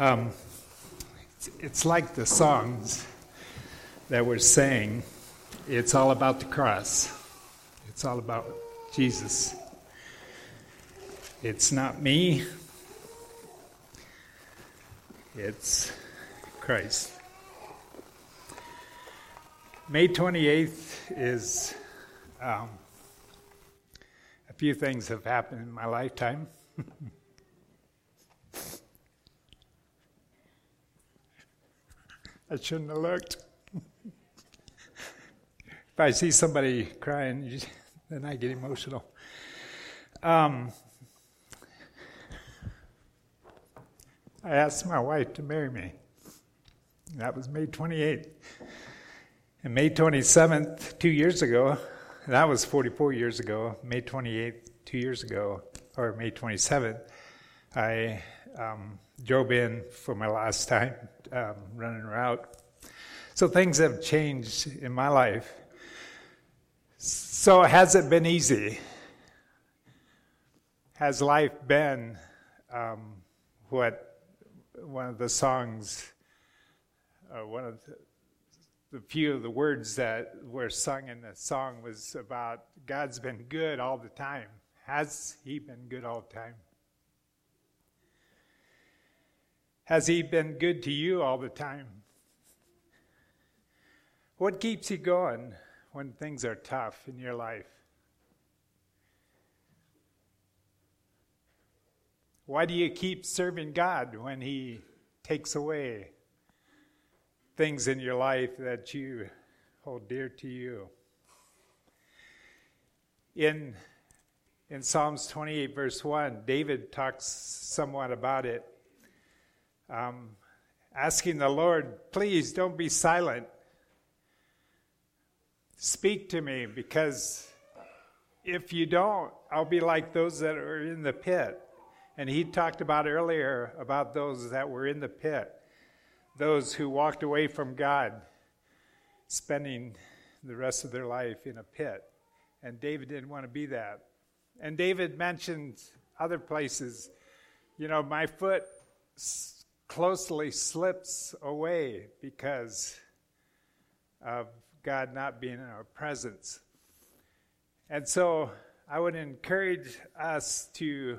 Um, it's, it's like the songs that we're saying. It's all about the cross. It's all about Jesus. It's not me. It's Christ. May 28th is um, a few things have happened in my lifetime. I shouldn't have looked. if I see somebody crying, then I get emotional. Um, I asked my wife to marry me. That was May 28th. And May 27th, two years ago, that was 44 years ago, May 28th, two years ago, or May 27th, I um, drove in for my last time um, running a route. So things have changed in my life. So has it been easy? Has life been um, what one of the songs, uh, one of the, the few of the words that were sung in the song was about God's been good all the time. Has He been good all the time? Has He been good to you all the time? What keeps you going when things are tough in your life? Why do you keep serving God when He takes away things in your life that you hold dear to you? In, in Psalms 28, verse 1, David talks somewhat about it um, asking the Lord, please don't be silent. Speak to me because if you don't, I'll be like those that are in the pit. And he talked about earlier about those that were in the pit, those who walked away from God, spending the rest of their life in a pit. And David didn't want to be that. And David mentioned other places, you know, my foot closely slips away because of God not being in our presence. And so I would encourage us to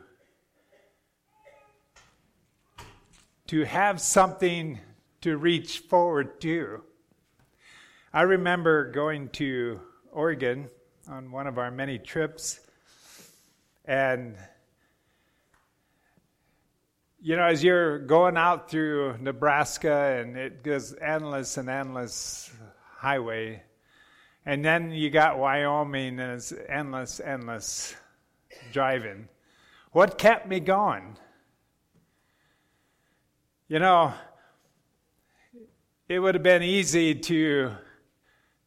to have something to reach forward to. I remember going to Oregon on one of our many trips and you know, as you're going out through Nebraska and it goes endless and endless highway, and then you got Wyoming and it's endless, endless driving. What kept me going? You know, it would have been easy to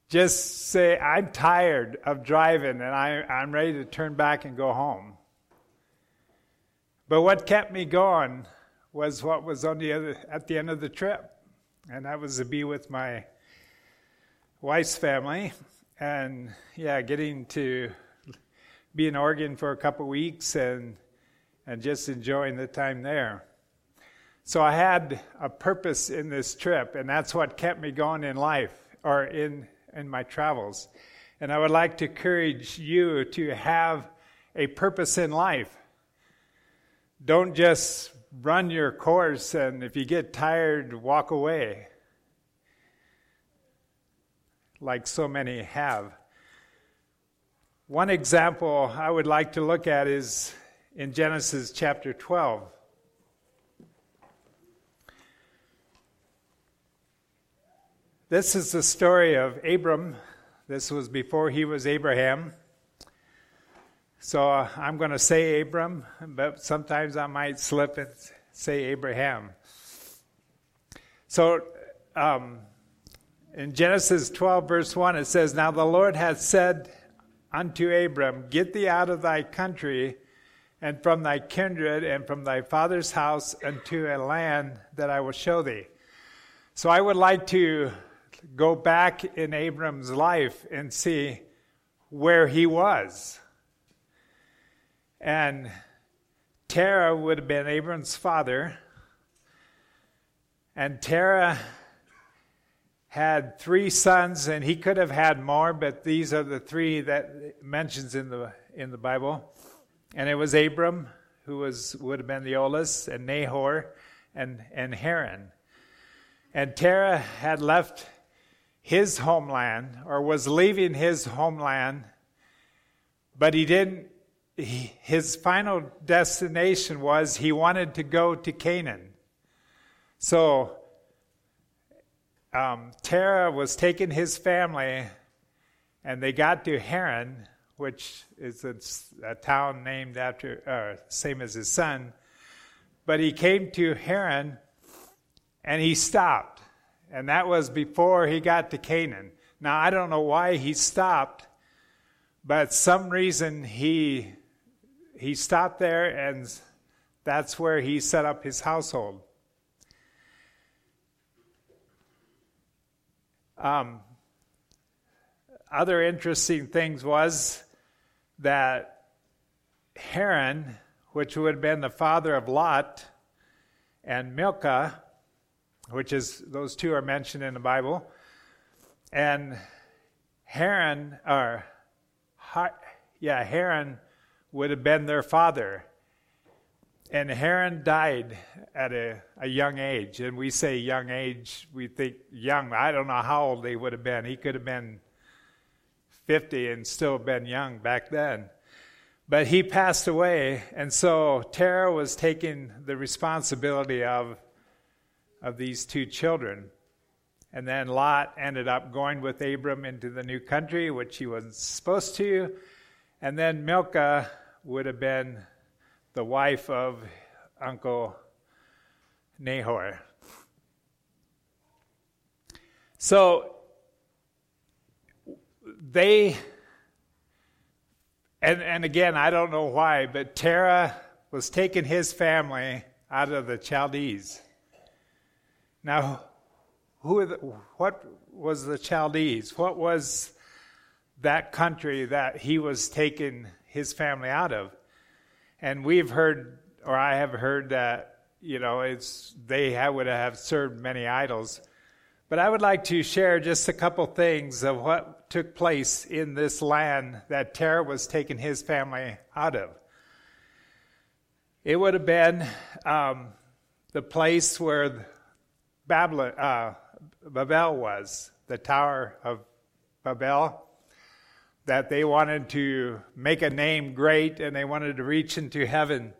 just say, I'm tired of driving and I, I'm ready to turn back and go home. But what kept me going was what was on the other, at the end of the trip, and that was to be with my wife's family, and yeah, getting to be in Oregon for a couple weeks and and just enjoying the time there. So I had a purpose in this trip, and that's what kept me going in life or in in my travels. And I would like to encourage you to have a purpose in life. Don't just run your course and if you get tired, walk away, like so many have. One example I would like to look at is in Genesis chapter 12. This is the story of Abram. This was before he was Abraham. So uh, I'm going to say Abram, but sometimes I might slip and say Abraham. So um, in Genesis 12, verse 1, it says, Now the Lord hath said unto Abram, Get thee out of thy country and from thy kindred and from thy father's house unto a land that I will show thee. So I would like to go back in Abram's life and see where he was. And Terah would have been Abram's father. And Terah had three sons, and he could have had more, but these are the three that mentions in the in the Bible. And it was Abram, who was would have been the oldest, and Nahor, and and Haran. And Terah had left his homeland, or was leaving his homeland, but he didn't. His final destination was he wanted to go to Canaan. So um, Terah was taking his family, and they got to Haran, which is a, a town named after, uh, same as his son. But he came to Haran, and he stopped, and that was before he got to Canaan. Now I don't know why he stopped, but some reason he he stopped there, and that's where he set up his household. Um, other interesting things was that Haran, which would have been the father of Lot, and Milcah, which is those two are mentioned in the Bible, and Haran, or yeah, Haran would have been their father. And Haran died at a, a young age. And we say young age, we think young. I don't know how old he would have been. He could have been 50 and still been young back then. But he passed away, and so Terah was taking the responsibility of, of these two children. And then Lot ended up going with Abram into the new country, which he wasn't supposed to. And then Milcah would have been the wife of Uncle Nahor. So they, and, and again, I don't know why, but Terah was taking his family out of the Chaldees. Now, who the, what was the Chaldees? What was that country that he was taking his family out of? And we've heard, or I have heard that, you know, it's, they have, would have served many idols. But I would like to share just a couple things of what took place in this land that Terah was taking his family out of. It would have been um, the place where Babylon, uh, Babel was, the Tower of Babel that they wanted to make a name great and they wanted to reach into heaven.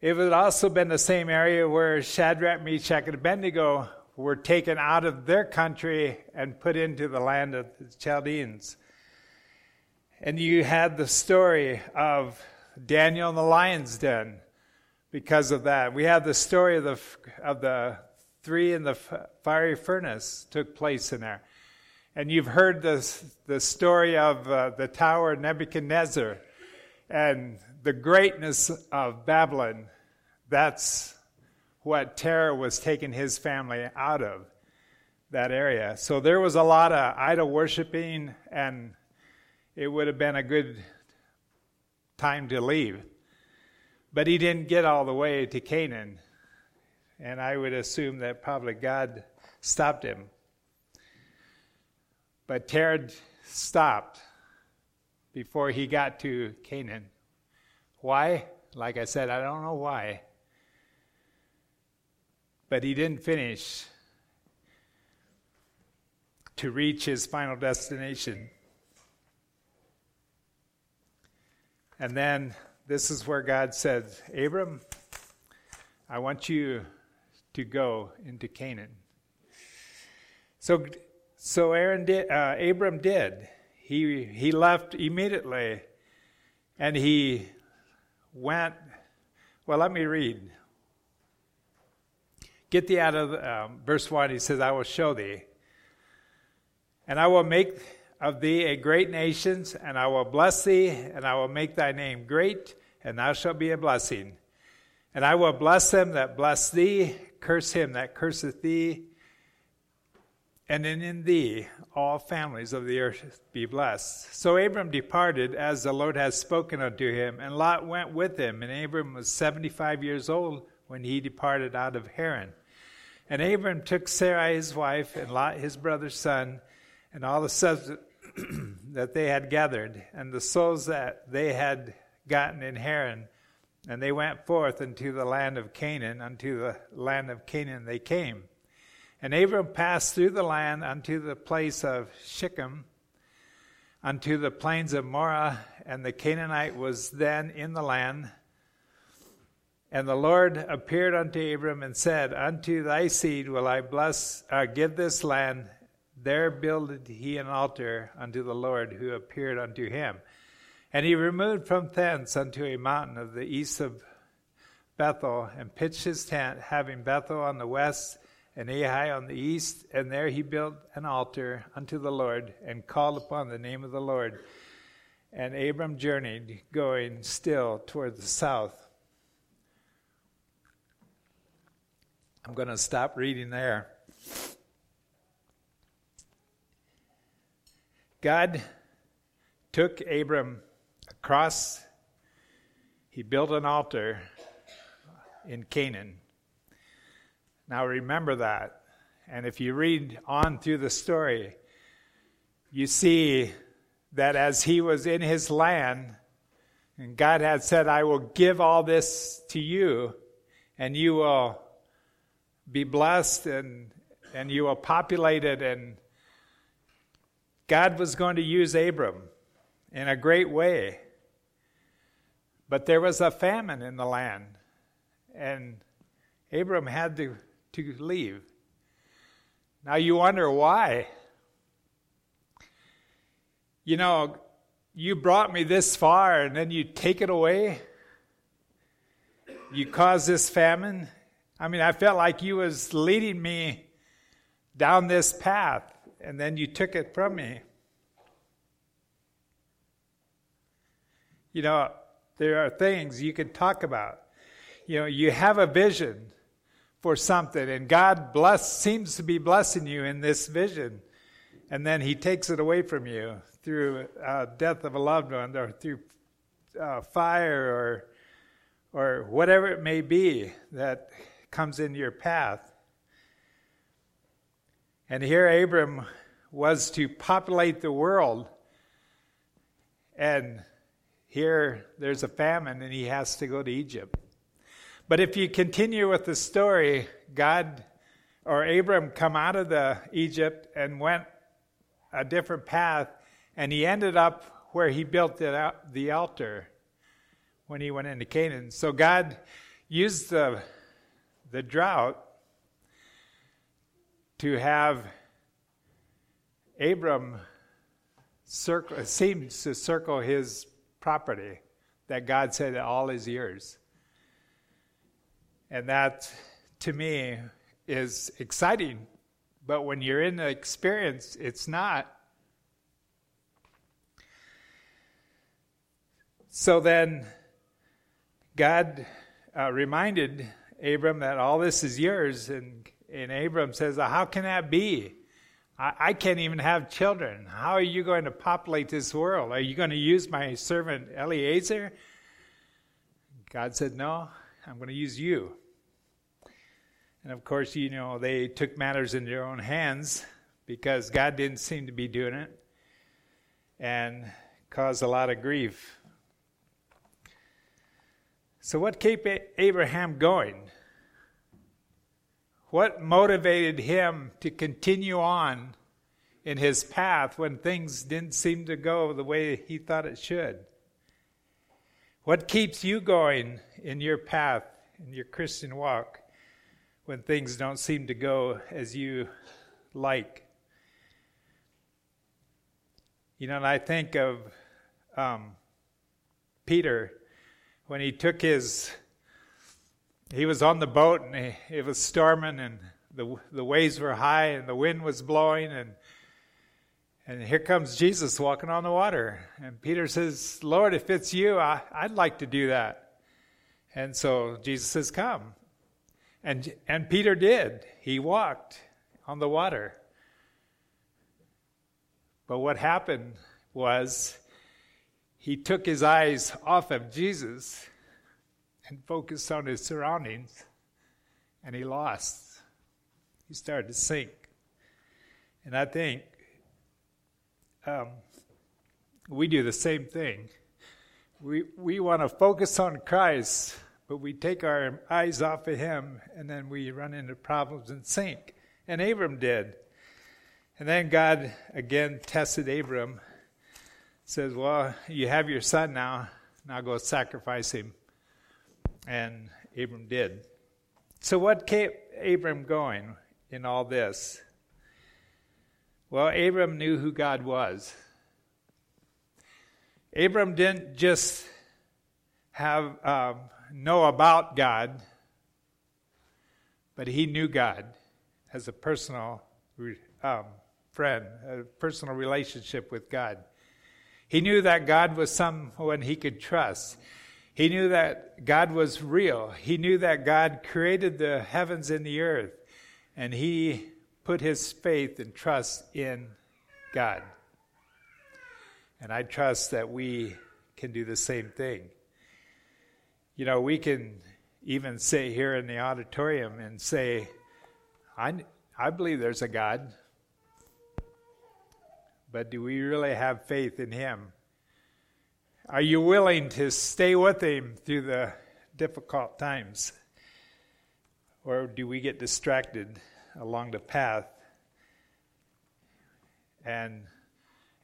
It would also been the same area where Shadrach, Meshach, and Abednego were taken out of their country and put into the land of the Chaldeans. And you had the story of Daniel in the lion's den because of that. We have the story of the, of the three in the fiery furnace took place in there. And you've heard this, the story of uh, the Tower of Nebuchadnezzar and the greatness of Babylon. That's what Terah was taking his family out of that area. So there was a lot of idol worshiping, and it would have been a good time to leave. But he didn't get all the way to Canaan. And I would assume that probably God stopped him. But Terah stopped before he got to Canaan. Why? Like I said, I don't know why. But he didn't finish to reach his final destination. And then this is where God said, Abram, I want you to go into Canaan. So so Aaron did, uh, Abram did. He, he left immediately and he went. Well, let me read. Get thee out of um, verse 1. He says, I will show thee. And I will make of thee a great nation, and I will bless thee, and I will make thy name great, and thou shalt be a blessing. And I will bless them that bless thee, curse him that curseth thee, and in thee all families of the earth be blessed. So Abram departed as the Lord had spoken unto him, and Lot went with him. And Abram was seventy five years old when he departed out of Haran. And Abram took Sarai his wife, and Lot his brother's son, and all the substance that they had gathered, and the souls that they had gotten in Haran, and they went forth into the land of Canaan, unto the land of Canaan they came. And Abram passed through the land unto the place of Shechem, unto the plains of Moreh, and the Canaanite was then in the land. And the Lord appeared unto Abram and said, Unto thy seed will I bless, uh, give this land. There builded he an altar unto the Lord who appeared unto him. And he removed from thence unto a mountain of the east of Bethel, and pitched his tent, having Bethel on the west and Ai on the east, and there he built an altar unto the Lord, and called upon the name of the Lord. And Abram journeyed, going still toward the south. I'm going to stop reading there. God took Abram across, he built an altar in Canaan. Now remember that. And if you read on through the story, you see that as he was in his land, and God had said, I will give all this to you, and you will be blessed and, and you will populate it. And God was going to use Abram in a great way. But there was a famine in the land, and Abram had to to leave. Now you wonder why. You know, you brought me this far and then you take it away. You cause this famine. I mean, I felt like you was leading me down this path and then you took it from me. You know, there are things you can talk about. You know, you have a vision for something, and God bless seems to be blessing you in this vision, and then He takes it away from you through uh, death of a loved one, or through uh, fire, or or whatever it may be that comes in your path. And here Abram was to populate the world, and here there's a famine, and he has to go to Egypt. But if you continue with the story, God or Abram come out of the Egypt and went a different path, and he ended up where he built the, altar when he went into Canaan. So God used the the drought to have Abram circle seems to circle his property that God said all is yours. And that, to me, is exciting. But when you're in the experience, it's not. So then, God uh, reminded Abram that all this is yours. And, and Abram says, How can that be? I, I can't even have children. How are you going to populate this world? Are you going to use my servant Eliezer? God said, No, I'm going to use you. And of course, you know, they took matters in their own hands because God didn't seem to be doing it and caused a lot of grief. So, what kept Abraham going? What motivated him to continue on in his path when things didn't seem to go the way he thought it should? What keeps you going in your path, in your Christian walk? When things don't seem to go as you like. You know, and I think of um, Peter when he took his, he was on the boat and he, it was storming and the, the waves were high and the wind was blowing and and here comes Jesus walking on the water. And Peter says, Lord, if it's you, I, I'd like to do that. And so Jesus says, Come. And, and Peter did. He walked on the water. But what happened was he took his eyes off of Jesus and focused on his surroundings. and he lost. He started to sink. And I think um, we do the same thing. We, we want to focus on Christ, but we take our eyes off of Him, and then we run into problems and sink. And Abram did. And then God again tested Abram, says, Well, you have your son now, now go sacrifice him. And Abram did. So, what kept Abram going in all this? Well, Abram knew who God was. Abram didn't just have um, know about God, but he knew God as a personal um, friend, a personal relationship with God. He knew that God was someone he could trust. He knew that God was real. He knew that God created the heavens and the earth, and he put his faith and trust in God. And I trust that we can do the same thing. You know, we can even sit here in the auditorium and say, I, I believe there's a God. But do we really have faith in Him? Are you willing to stay with Him through the difficult times? Or do we get distracted along the path and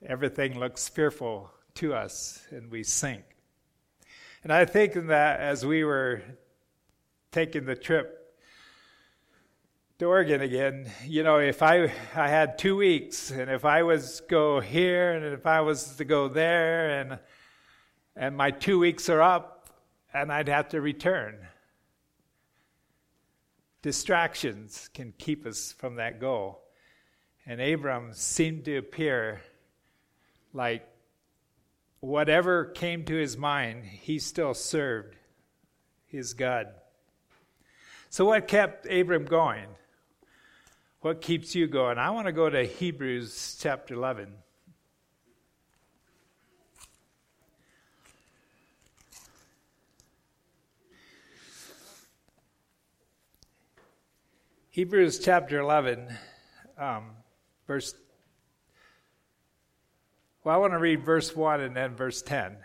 everything looks fearful to us and we sink? And I think that as we were taking the trip to Oregon again, you know, if I I had two weeks, and if I was go here, and if I was to go there, and and my two weeks are up, and I'd have to return. Distractions can keep us from that goal, and Abram seemed to appear like whatever came to his mind, he still served his God. So, what kept Abram going? What keeps you going? I want to go to Hebrews chapter 11. Hebrews chapter 11, um, verse. Well, I want to read verse 1 and then verse 10.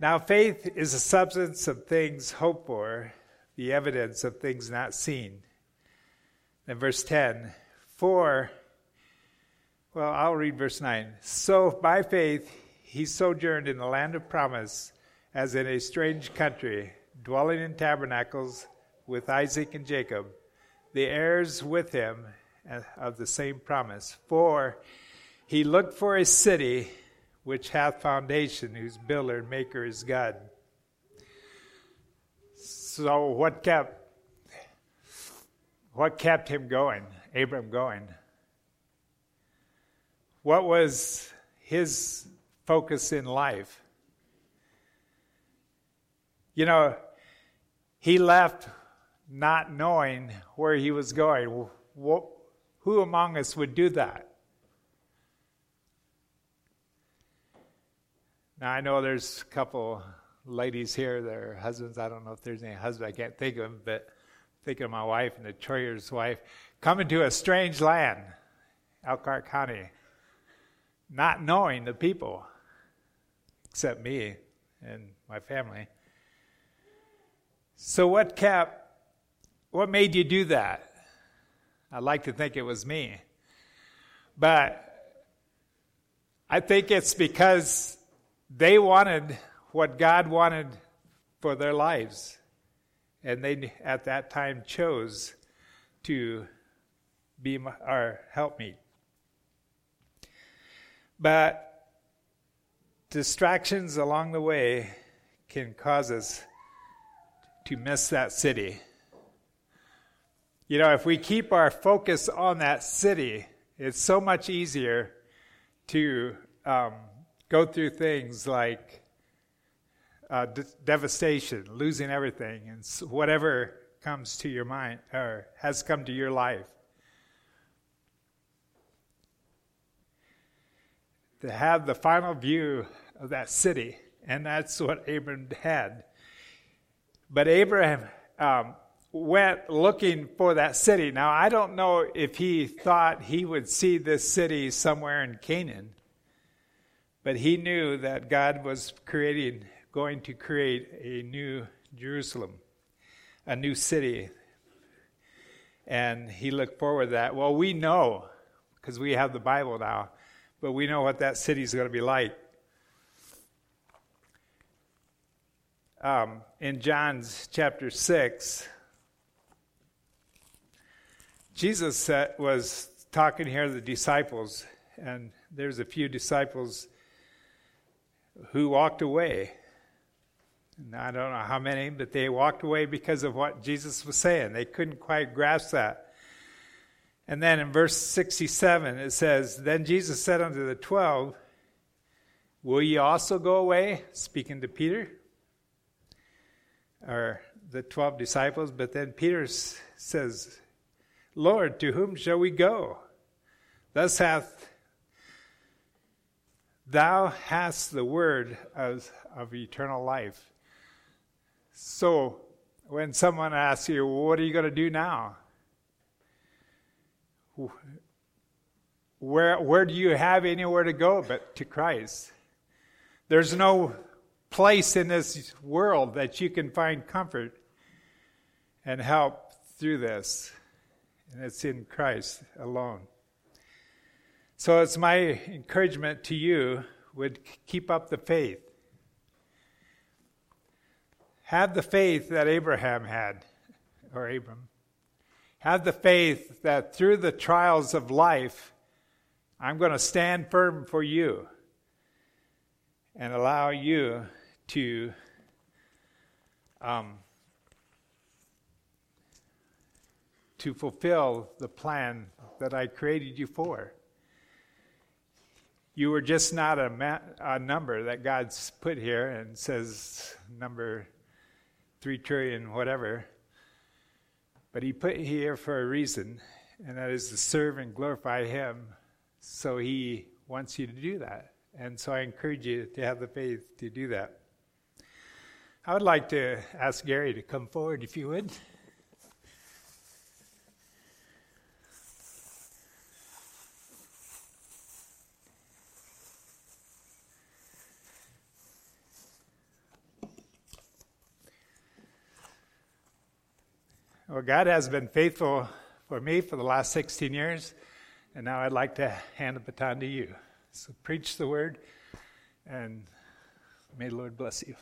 Now, faith is the substance of things hoped for, the evidence of things not seen. Then verse 10 For, well, I'll read verse 9. So by faith he sojourned in the land of promise as in a strange country, dwelling in tabernacles with Isaac and Jacob, the heirs with him uh, of the same promise. For he looked for a city which hath foundation, whose builder and maker is God. So, what kept what kept him going, Abram going? What was his focus in life? You know, he left not knowing where he was going. Who among us would do that? Now, I know there's a couple ladies here, their husbands. I don't know if there's any husband, I can't think of them, but thinking of my wife and the Troyer's wife, coming to a strange land, Elkhart County, not knowing the people, except me and my family. So, what kept, what made you do that? I'd like to think it was me. But I think it's because they wanted what God wanted for their lives. And they, at that time, chose to be our helpmeet. But distractions along the way can cause us to miss that city. You know, if we keep our focus on that city, it's so much easier to um, go through things like uh, de- devastation, losing everything, and whatever comes to your mind or has come to your life. To have the final view of that city, and that's what Abraham had. But Abraham um, went looking for that city. Now, I don't know if he thought he would see this city somewhere in Canaan, but he knew that God was creating, going to create a new Jerusalem, a new city. And he looked forward to that. Well, we know, because we have the Bible now, but we know what that city is going to be like. Um, in John's chapter 6, Jesus was talking here to the disciples, and there's a few disciples who walked away. And I don't know how many, but they walked away because of what Jesus was saying. They couldn't quite grasp that. And then in verse 67, it says, Then Jesus said unto the twelve, Will ye also go away? Speaking to Peter, or the twelve disciples. But then Peter says, Lord, to whom shall we go? Thus hath thou hast the word of, of eternal life. So when someone asks you, what are you going to do now? Where, where do you have anywhere to go but to Christ? There's no place in this world that you can find comfort and help through this and it's in Christ alone. So it's my encouragement to you would keep up the faith. Have the faith that Abraham had, or Abram. Have the faith that through the trials of life, I'm going to stand firm for you and allow you to um, to fulfill the plan that I created you for. You were just not a, ma- a number that God's put here and says number three trillion, whatever. But He put you here for a reason, and that is to serve and glorify Him. So He wants you to do that. And so I encourage you to have the faith to do that. I would like to ask Gary to come forward if you would. Well, God has been faithful for me for the last 16 years, and now I'd like to hand the baton to you. So preach the word, and may the Lord bless you.